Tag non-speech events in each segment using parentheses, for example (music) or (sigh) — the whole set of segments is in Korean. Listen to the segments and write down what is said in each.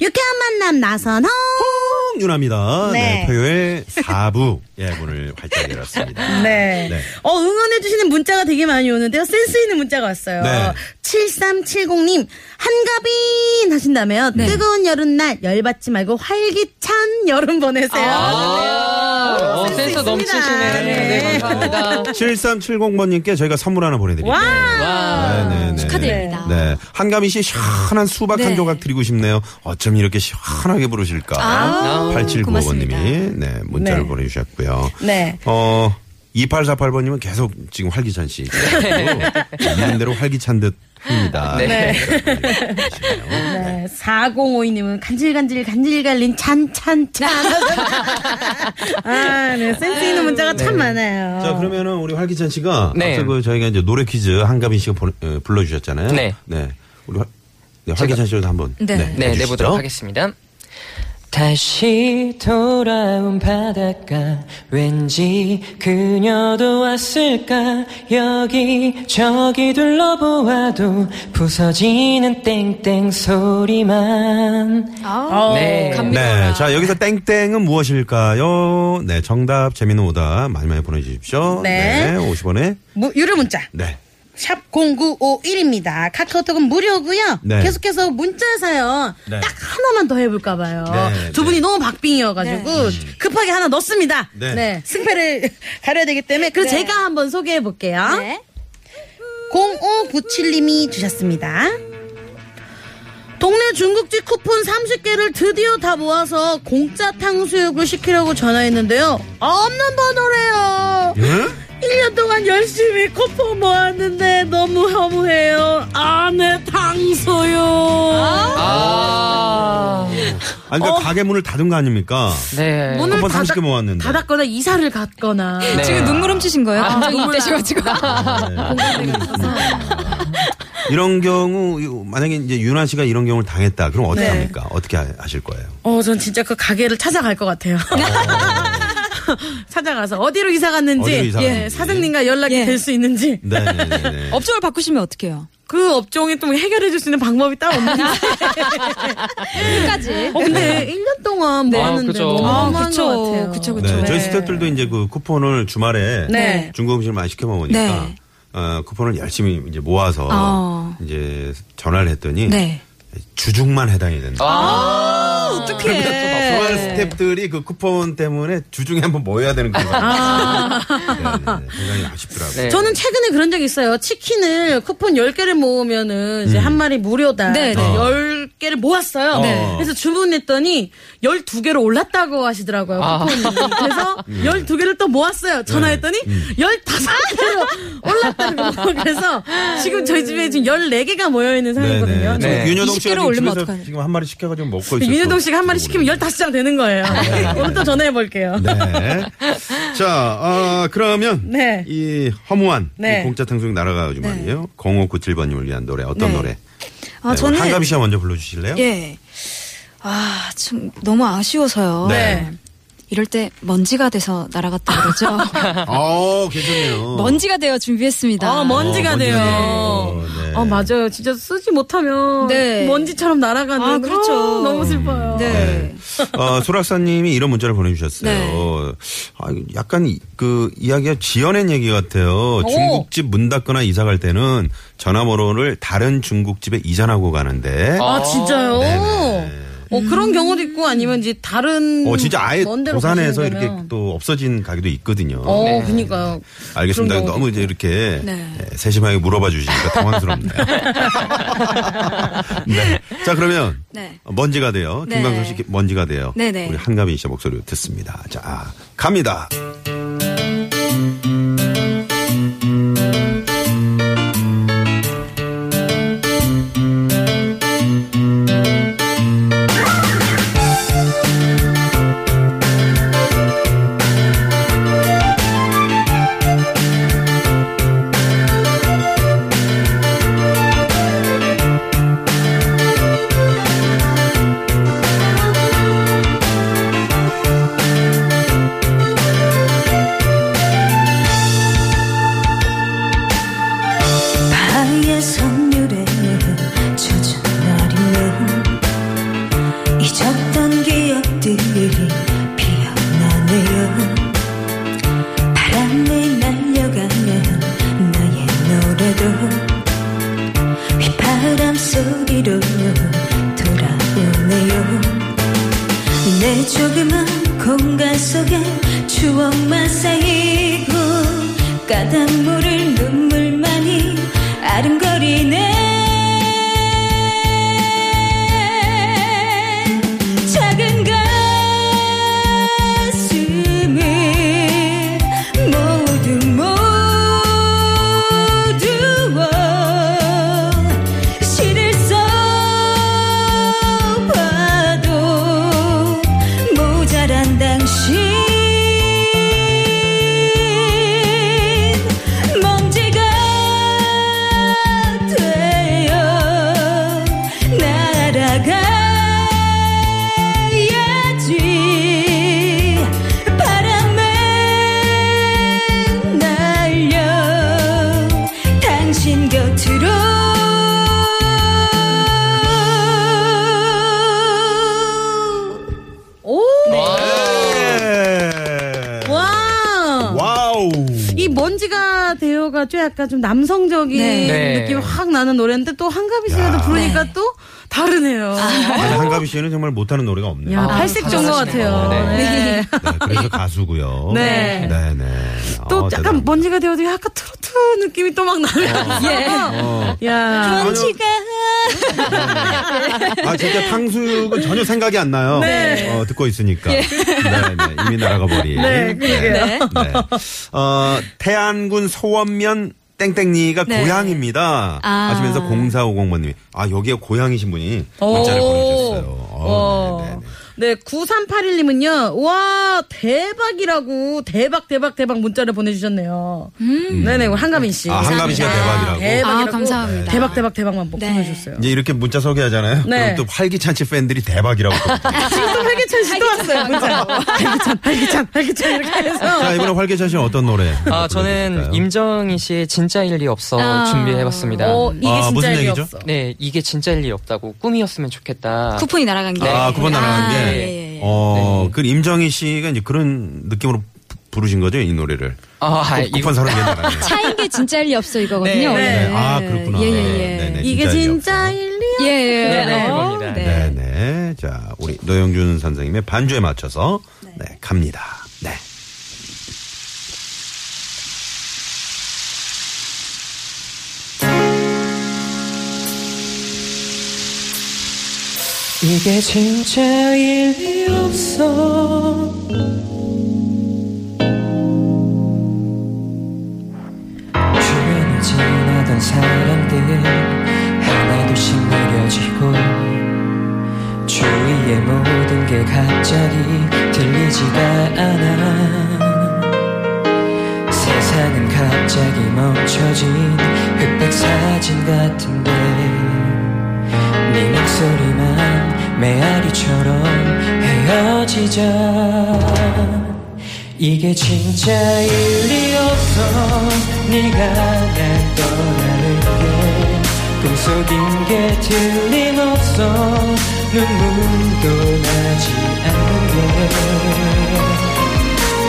유쾌한 만남 나선홍. 윤합니다. 네. 네. 토요일 4부 예, 문을 활짝 열었습니다. (laughs) 네. 네. 어, 응원해주시는 문자가 되게 많이 오는데요. 센스 있는 문자가 왔어요. 네. 7370님, 한가빈 하신다면 뜨거운 여름날 열받지 말고 활기찬 여름 보내세요. 어, 센스 센스 있습니다. 넘치시네. 네. 네, 감사합니다. (laughs) 7370번님께 저희가 선물 하나 보내드릴게요. 와! 네네네. 축하드립니다. 네. 한가미 씨 시원한 수박 한 조각 드리고 싶네요. 어쩜 이렇게 시원하게 부르실까. 아, 8795번님이 고맙습니다. 네, 문자를 네. 보내주셨고요. 네. 어, 2848번님은 계속 지금 활기찬 씨. 있는 대로 활기찬 듯 합니다. 네. 네. 4052님은 간질간질 간질 갈린 찬찬찬. (laughs) 아, 네. 센스 있는 문자가 참 많아요. 자, 그러면은 우리 활기찬 씨가 네. 앞서 그 저희가 이제 노래 퀴즈 한가빈 씨가 보내- 어, 불러주셨잖아요. 네. 우리 활, 네, 활기찬 씨도 한번 네. 네, 해주시죠. 내보도록 하겠습니다. 다시 돌아온 바닷가 왠지 그녀도 왔을까 여기 저기 둘러보아도 부서지는 땡땡 소리만 아, 네. 네. 자, 여기서 땡땡은 무엇일까요? 네, 정답, 재미있는 오답 많이 많이 보내주십시오. 네. 50원에. 무, 유료 문자. 네. 샵 0951입니다. 카카오톡은 무료고요. 네. 계속해서 문자 사연 네. 딱 하나만 더 해볼까 봐요. 네, 두 분이 네. 너무 박빙이어가지고 급하게 하나 넣습니다. 네. 네. 승패를 (laughs) 가려야 되기 때문에 그래서 제가 한번 소개해 볼게요. 네. 0597님이 주셨습니다. 동네 중국집 쿠폰 30개를 드디어 다 모아서 공짜 탕수육을 시키려고 전화했는데요. 없는 번호래요. 예? 1년 동안 열심히 쿠폰 모았는데 너무 허무해요. 아, 내 탕수육. 아, 아 니, 그러니까 가게 문을 닫은 거 아닙니까? 네. 문을 쿠폰 30개 닫았- 모았는데. 닫았거나 이사를 갔거나. 네. 지금 눈물 훔치신 거예요? 감정이 입되셔가지고. 이런 경우, 만약에 이제 윤아 씨가 이런 경우를 당했다. 그럼 어떻게 네. 합니까? 어떻게 하- 하실 거예요? 어, 전 진짜 그 가게를 찾아갈 것 같아요. (laughs) 찾아가서 어디로 이사 갔는지, 어디로 이사 예, 갔는지. 사장님과 연락이 예. 될 수 있는지, 네 네 네. (laughs) 업종을 바꾸시면 어떡해요? 그 업종에 또 해결해 줄 수 있는 방법이 따로 없는데. (laughs) 끝까지. 어, 근데 1년 동안 모았는데 그죠. 너무 아, 너무한 그쵸. 것 같아요. 그쵸, 그쵸. 네, 네. 저희 스태프들도 이제 그 쿠폰을 주말에 네. 중국 음식을 많이 시켜 먹으니까 네. 어, 쿠폰을 열심히 이제 모아서 어. 이제 전화를 했더니 네. 주중만 해당이 된다. 아, 어떡해. 주말 스태프들이 그 쿠폰 때문에 주중에 한번 모여야 되는 그런 아~ 굉장히 아쉽더라고요. 네. 저는 최근에 그런 적 있어요. 치킨을 쿠폰 10개를 모으면은 이제 한 마리 무료다. 네, 네. 10개를 모았어요. 네. 그래서 주문했더니 12개로 올랐다고 하시더라고요. 아. 쿠폰이. 그래서 12개를 또 모았어요. 전화했더니 15개로 올랐다는 거. 그래서 지금 저희 집에 지금 14개가 모여있는 상황이거든요. 네. 네. 윤여동 씨가 20개로 지금 올리면 집에서 어떡하냐. 지금 한 마리 시켜가지고 먹고 있어요. 윤여동 씨가 한 마리 시키면 15장 되는 거예요. 오늘 또 전화해 볼게요. 네. 자, 어, 그러면 네. 이 허무한 네. 이 공짜 탕수육 날아가가지고 말이에요. 0597번님을 위한 노래 어떤 네. 노래? 아, 네, 저는. 한가비 씨가 먼저 불러주실래요? 예. 아, 참, 너무 아쉬워서요. 네. 이럴 때 먼지가 돼서 날아갔다 그러죠. 어, 괜찮네요. 먼지가 되어 준비했습니다. 어, 먼지가 어, 돼요. 네. 어, 맞아요. 진짜 쓰지 못하면 네. 먼지처럼 날아가는 아, 그렇죠. 어, 너무 슬퍼요. 네. 어, 소락사님이 이런 문자를 보내주셨어요. 네. 아, 약간 이- 그 이야기가 지어낸 얘기 같아요. 중국집 문 닫거나 이사 갈 때는 전화번호를 다른 중국집에 이전하고 가는데. 아, 진짜요? 네네. 어, 그런 경우도 있고 아니면 이제 다른 어, 진짜 아예 가시는 이렇게. 또 없어진 가게도 있거든요. 어, 그니까요. 알겠습니다. 너무 이제 이렇게 네. 예, 세심하게 물어봐 주시니까 당황스럽네요. (laughs) 네. 자, 그러면 네. 먼지가 돼요. 네. 김광선 씨 먼지가 돼요. 네네. 우리 한가빈 씨의 목소리 듣습니다. 자, 갑니다. 바 내 조그만 공간 속에 추억만 쌓이고 까닭 모를 눈물만이 아른거리네 모자 가 되어가 좀 약간 좀 남성적인 네. 느낌이 확 나는 노래인데 또 한가비 씨가 야. 또 부르니까 또 다르네요. 아니, 한가비 씨는 정말 못하는 노래가 없네요. 야, 아, 팔색조인 것 감사하시네요. 같아요. 네. 네. 네, 그래서 가수고요. 네. 네, 네. 또 어, 약간 대단- 먼지가 되어도 약간 트로트 느낌이 또 막 나면서. 어. 야. 먼지가 아, 진짜 탕수육은 전혀 생각이 안 나요. 네. 어, 듣고 있으니까. 네, 네. 이미 날아가 버린. 네, 그러게요. 네. 네. 어, 태안군 소원면 땡땡니가 네. 고향입니다. 아. 하시면서 0450번님이 아 여기에 고향이신 분이 오. 문자를 보내주셨어요. 어, 어. 네, 네, 네. 네, 9381님은요, 와, 대박이라고, 대박, 대박, 대박 문자를 보내주셨네요. 네네, 우리 한가민 씨. 아, 한가민 씨가 대박이라고. 대박이라고. 아, 감사합니다. 대박, 대박, 대박만 네. 보내주셨어요. 이제 이렇게 문자 소개하잖아요. 네. 그럼 또 활기찬치 팬들이 대박이라고. (laughs) 지금 또 활기찬 씨도 왔어요, 문자. 활기찬, 활기찬, 활기찬, 이렇게 해서. 자 이번에 활기찬 씨는 어떤 노래? 아, 저는? 임정희 씨의 진짜 일리 없어 아. 준비해봤습니다. 어, 이게 아, 진짜 무슨 일이 얘기죠? 없어. 네, 이게 진짜 일리 없다고 꿈이었으면 좋겠다. 쿠폰이 날아간 게. 아, 나가는 아, 게. 예, 예, 예. 어, 그 임정희 씨가 이제 그런 느낌으로 부- 부르신 거죠, 이 노래를. 아, 사는 게 나가네. (laughs) 차인 게 진짜 일 리 없어 이거거든요. 네. 네. 아, 그렇구나. 예, 예, 예. 네, 네. 이게 진짜 일이 진짜 없어. 일리야. 예, 예. 네, 네. 네. 네네. 자, 우리 노영준 선생님의 반주에 맞춰서 네, 갑니다. 네. 이게 진짜 일리 없어. 주변을 지나던 사람들 하나둘씩 느려지고 주위의 모든 게 갑자기 들리지가 않아 세상은 갑자기 멈춰진 흑백 사진 같은데 네 목소리만 메아리처럼 헤어지자. 이게 진짜 일리 없어. 네가 날 떠나는 게 꿈속인 게 틀림없어. 눈물도 나지 않는 게.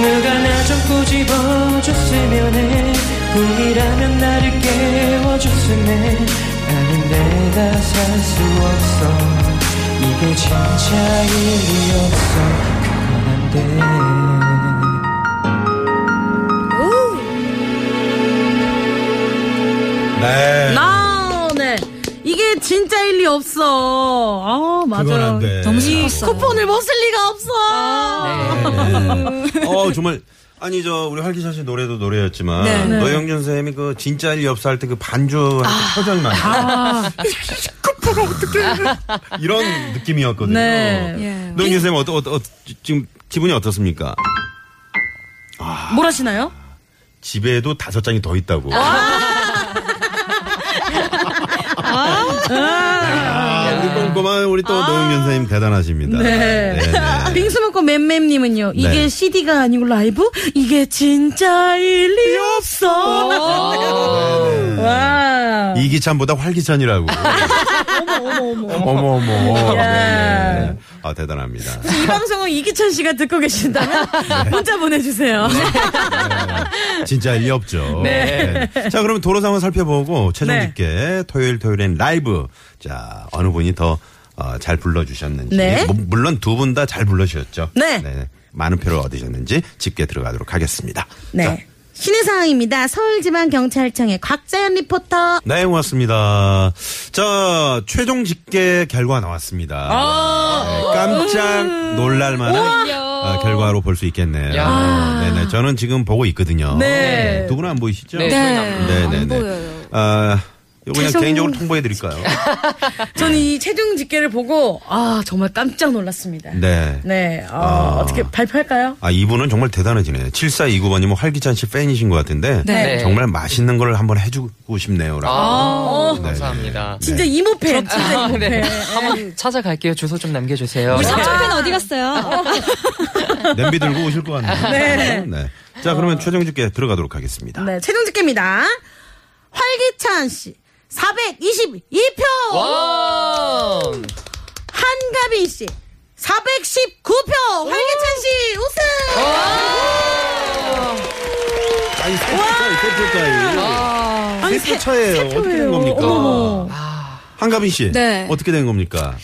누가 나 좀 꼬집어줬으면 해 꿈이라면 나를 깨워줬으면 해 나는 내가 살 수 없어 이게 진짜 일이 없어 그건 안돼 네. 아, 네. 이게 진짜 일리 없어. 아, 맞아요. 그건 안 돼. 너무 이. 쿠폰을 못 쓸 리가 없어. 네. 어, 정말. 아니, 저, 우리 활기찬 씨 노래도 노래였지만, 네. 네. 노영준 쌤이 그 진짜 일리 없어 할때 그 반주 할때 표정이 많이. 급하가 어떡해. 이런 느낌이었거든요. 네. 예. 노영준 쌤, 어떠, 어떠, 어, 지금 기분이 어떻습니까? 뭘 하시나요? 집에도 다섯 장이 더 있다고. 아, 우 리 꼼꼼한 우리 또 노영준 선생님 대단하십니다. 네. 네. (laughs) 빙수 먹고 맴맴님은요. 이게 네. CD가 아니고 라이브? 이게 진짜 일 리 없어. 와. 이기찬보다 활기찬이라고. (laughs) 어머, 어머, 어머. 어머, 야. 네. 아, 대단합니다. 이 방송은 이기찬 씨가 듣고 계신다면 문자 보내주세요. 진짜 할리 없죠. 네. 자, 그러면 도로 상황 살펴보고 최종 네. 집계 토요일 토요일엔 라이브. 자, 어느 분이 더 어, 잘 불러주셨는지. 네. 뭐, 물론 두 분 다 잘 불러주셨죠. 네. 많은 표를 얻으셨는지 집계 들어가도록 하겠습니다. 네. 자, 신의 상황입니다. 서울지방경찰청의 곽자연 리포터. 네, 고맙습니다. 자, 최종 집계 결과 나왔습니다. 네, 깜짝 놀랄만한 어, 결과로 볼 수 있겠네요. 야. 네네, 저는 지금 보고 있거든요. 네. 두 분은 안 보이시죠? 네. 네. 네, 네, 안 네. 보여요. 아, 요거 그냥 개인적으로 통보해 드릴까요? (laughs) 저는 이 최종 집계를 보고 아 정말 깜짝 놀랐습니다. 네. 네, 어, 아. 어떻게 발표할까요? 아, 이분은 정말 대단하시네. 7429번님은 활기찬 씨 팬이신 것 같은데. 네. 정말 맛있는 걸 한번 해주고 싶네요. 라고. 아, 네, 감사합니다. 네. 진짜 이모 팬, 진짜 이모팬. 네. 한번 찾아갈게요. 주소 좀 남겨주세요. 우리 삼촌 팬 어디 갔어요? (laughs) 냄비 들고 오실 것 같네요. 네. 자, 그러면 최종 집계 들어가도록 하겠습니다. 네, 최종 집계입니다. 활기찬 씨 422표, 와! 한가빈 씨 419표, 활기찬 씨 우승. 아니, 세표 차이, 아니, 세표 차이예요. 어떻게 된. 겁니까? 어머. 한가빈 씨. 네. 어떻게 된 겁니까?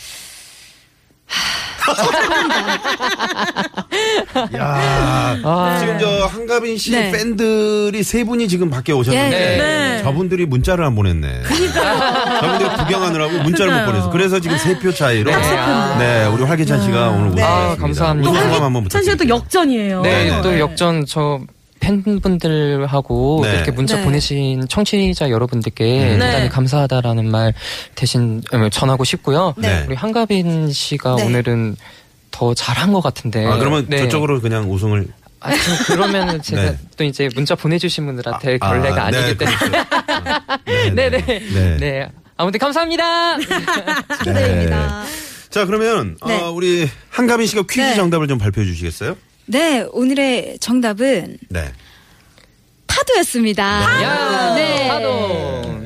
(laughs) 야, 아. 지금 저 한가빈 씨 네. 팬들이 세 분이 지금 밖에 오셨는데 예, 네. 저분들이 문자를 안 보냈네. 저분들이 구경하느라고 문자를 못 보내서 그래서 지금 세 표 차이로 네. 네, 우리 활기찬 씨가 오늘 우승했습니다. 아, 감사합니다. 또 우승 활기찬 씨가 또. 역전이에요. 네, 네. 또 역전 저 팬분들하고 네. 이렇게 문자 네. 보내신 청취자 여러분들께 음. 대단히 네. 감사하다라는 말 대신 어, 전하고 싶고요. 네. 우리 한가빈 씨가 네. 오늘은 더 잘한 것 같은데. 아, 그러면 네. 저쪽으로 그냥 우승을 아, 좀 그러면은 (laughs) 제가 네. 또 이제 문자 보내주신 분들한테 결례가 아, 네, 니기 때문에. (laughs) 네, 네네. 네. 네. 아무튼 감사합니다. (laughs) 기대입니다. 자, 그러면 네. 어, 우리 한가빈 씨가 퀴즈 네. 정답을 좀 발표해 주시겠어요? 네, 오늘의 정답은 네. 파도였습니다. 야, 네. 파도.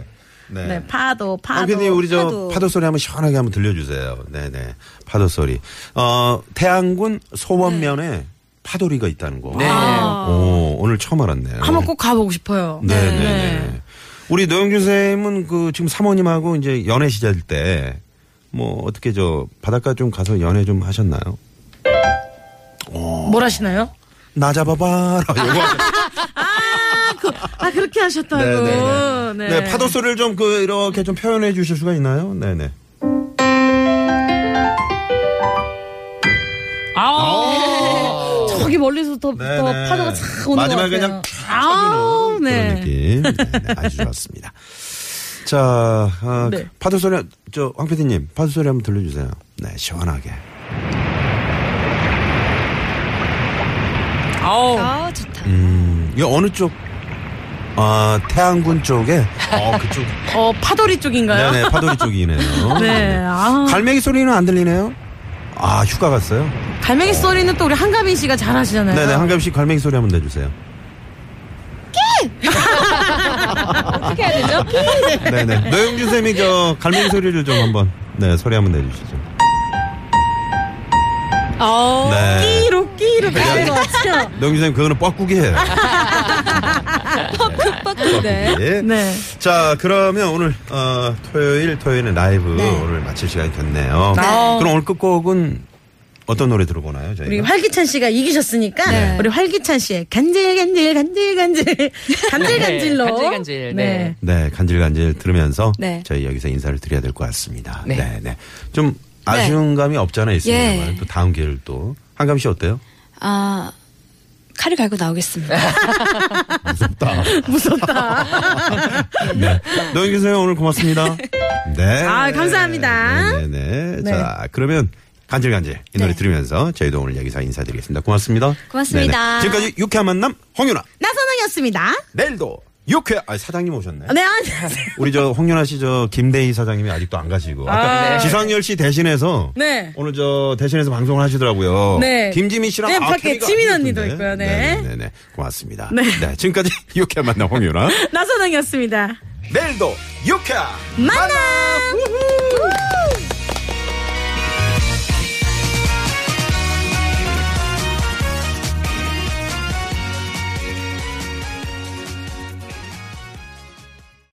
네. 네, 파도, 파도. 아, 근데 우리 저 파도. 파도. 소리 한번 시원하게 한번 들려주세요. 네네. 파도 소리. 어, 태안군 소원면에 파도리가 있다는 거. 네. 아. 오, 오늘 처음 알았네요. 한번 꼭 가보고 싶어요. 네네네. 네. 우리 노영준 쌤은 그 지금 사모님하고 이제 연애 시절 때 뭐 어떻게 저 바닷가 좀 가서 연애 좀 하셨나요? 뭘 하시나요? 나 잡아봐라. 이거. 아, 그렇게 하셨다고. 네네네. 네. 네, 파도 소리를 좀 그 이렇게 좀 표현해 주실 수가 있나요? 네네. 아우. 저기 멀리서부터 네네. 더 파도가 착 오는 마지막에 것 같아요. 그냥 촥 아우, 그런 네. 느낌. 네, 네, 아주 좋았습니다. 자, 아, 네. 파도 소리, 저, 황 PD님, 파도 소리 한번 들려주세요. 네, 시원하게. 아우. 아, 좋다. 음, 이거 어느 쪽? 아, 태안군 쪽에? 어, 그쪽. 어, 파도리 쪽인가요? 네네, 파도리 쪽이네요. (laughs) 네. 아. 갈매기 소리는 안 들리네요? 아, 휴가 갔어요? 갈매기 소리는 또 우리 한가빈 씨가 잘 하시잖아요. 네네, 한가비 씨 갈매기 소리 한번 내주세요. (laughs) 어떻게 해야 되죠? 네네. 노영준 쌤이 저 갈매기 소리를 좀 한번, 네, 소리 한번 내주시죠. 어, 네. 끼로 끼로 가는 것 같죠? 노영준 쌤, 그거는 뻐꾸기예요. 네. 예. 네. 자, 그러면 오늘, 어, 토요일, 토요일은 라이브 네. 오늘 마칠 시간이 됐네요. 네. 그럼 오늘 끝곡은 어떤 노래 들어보나요, 저희가? 우리 활기찬 씨가 이기셨으니까 네. 우리 활기찬 씨의 간질 간질 간질 간질 간질 간질로 네, 간질, 간질, 네. 네, 간질간질 들으면서 네. 저희 여기서 인사를 드려야 될 것 같습니다. 네, 네. 네. 좀 아쉬운 감이 없잖아 있습니다만 예. 또 다음 기회를 또 한감 씨 어때요? 아, 칼을 갈고 나오겠습니다. (laughs) 무섭다. (laughs) 무섭다. (laughs) 네. 노영규 선생 오늘 고맙습니다. 네. 아, 감사합니다. 네, 네. 네. 자, 그러면 간질간질 이 노래 네. 들으면서 저희도 오늘 여기서 인사드리겠습니다. 고맙습니다. 고맙습니다. 네네. 지금까지 유쾌한 만남 홍윤아. 나선홍이었습니다. 내일도 유쾌. 아, 사장님 오셨네. 네, 안녕하세요. 우리 저 홍윤아 씨 저 김대희 사장님이 아직도 안 가시고 아까 아. 지상열 씨 대신해서 네. 오늘 저 대신해서 방송을 하시더라고요. 네. 김지민 씨랑 네, 아, 밖에 케미가 지민 언니도 좋던데. 있고요, 네. 네, 네, 고맙습니다. 네. 네, 지금까지 유쾌한 만남 홍윤아. 나선홍이었습니다. 내일도 유쾌한 만남!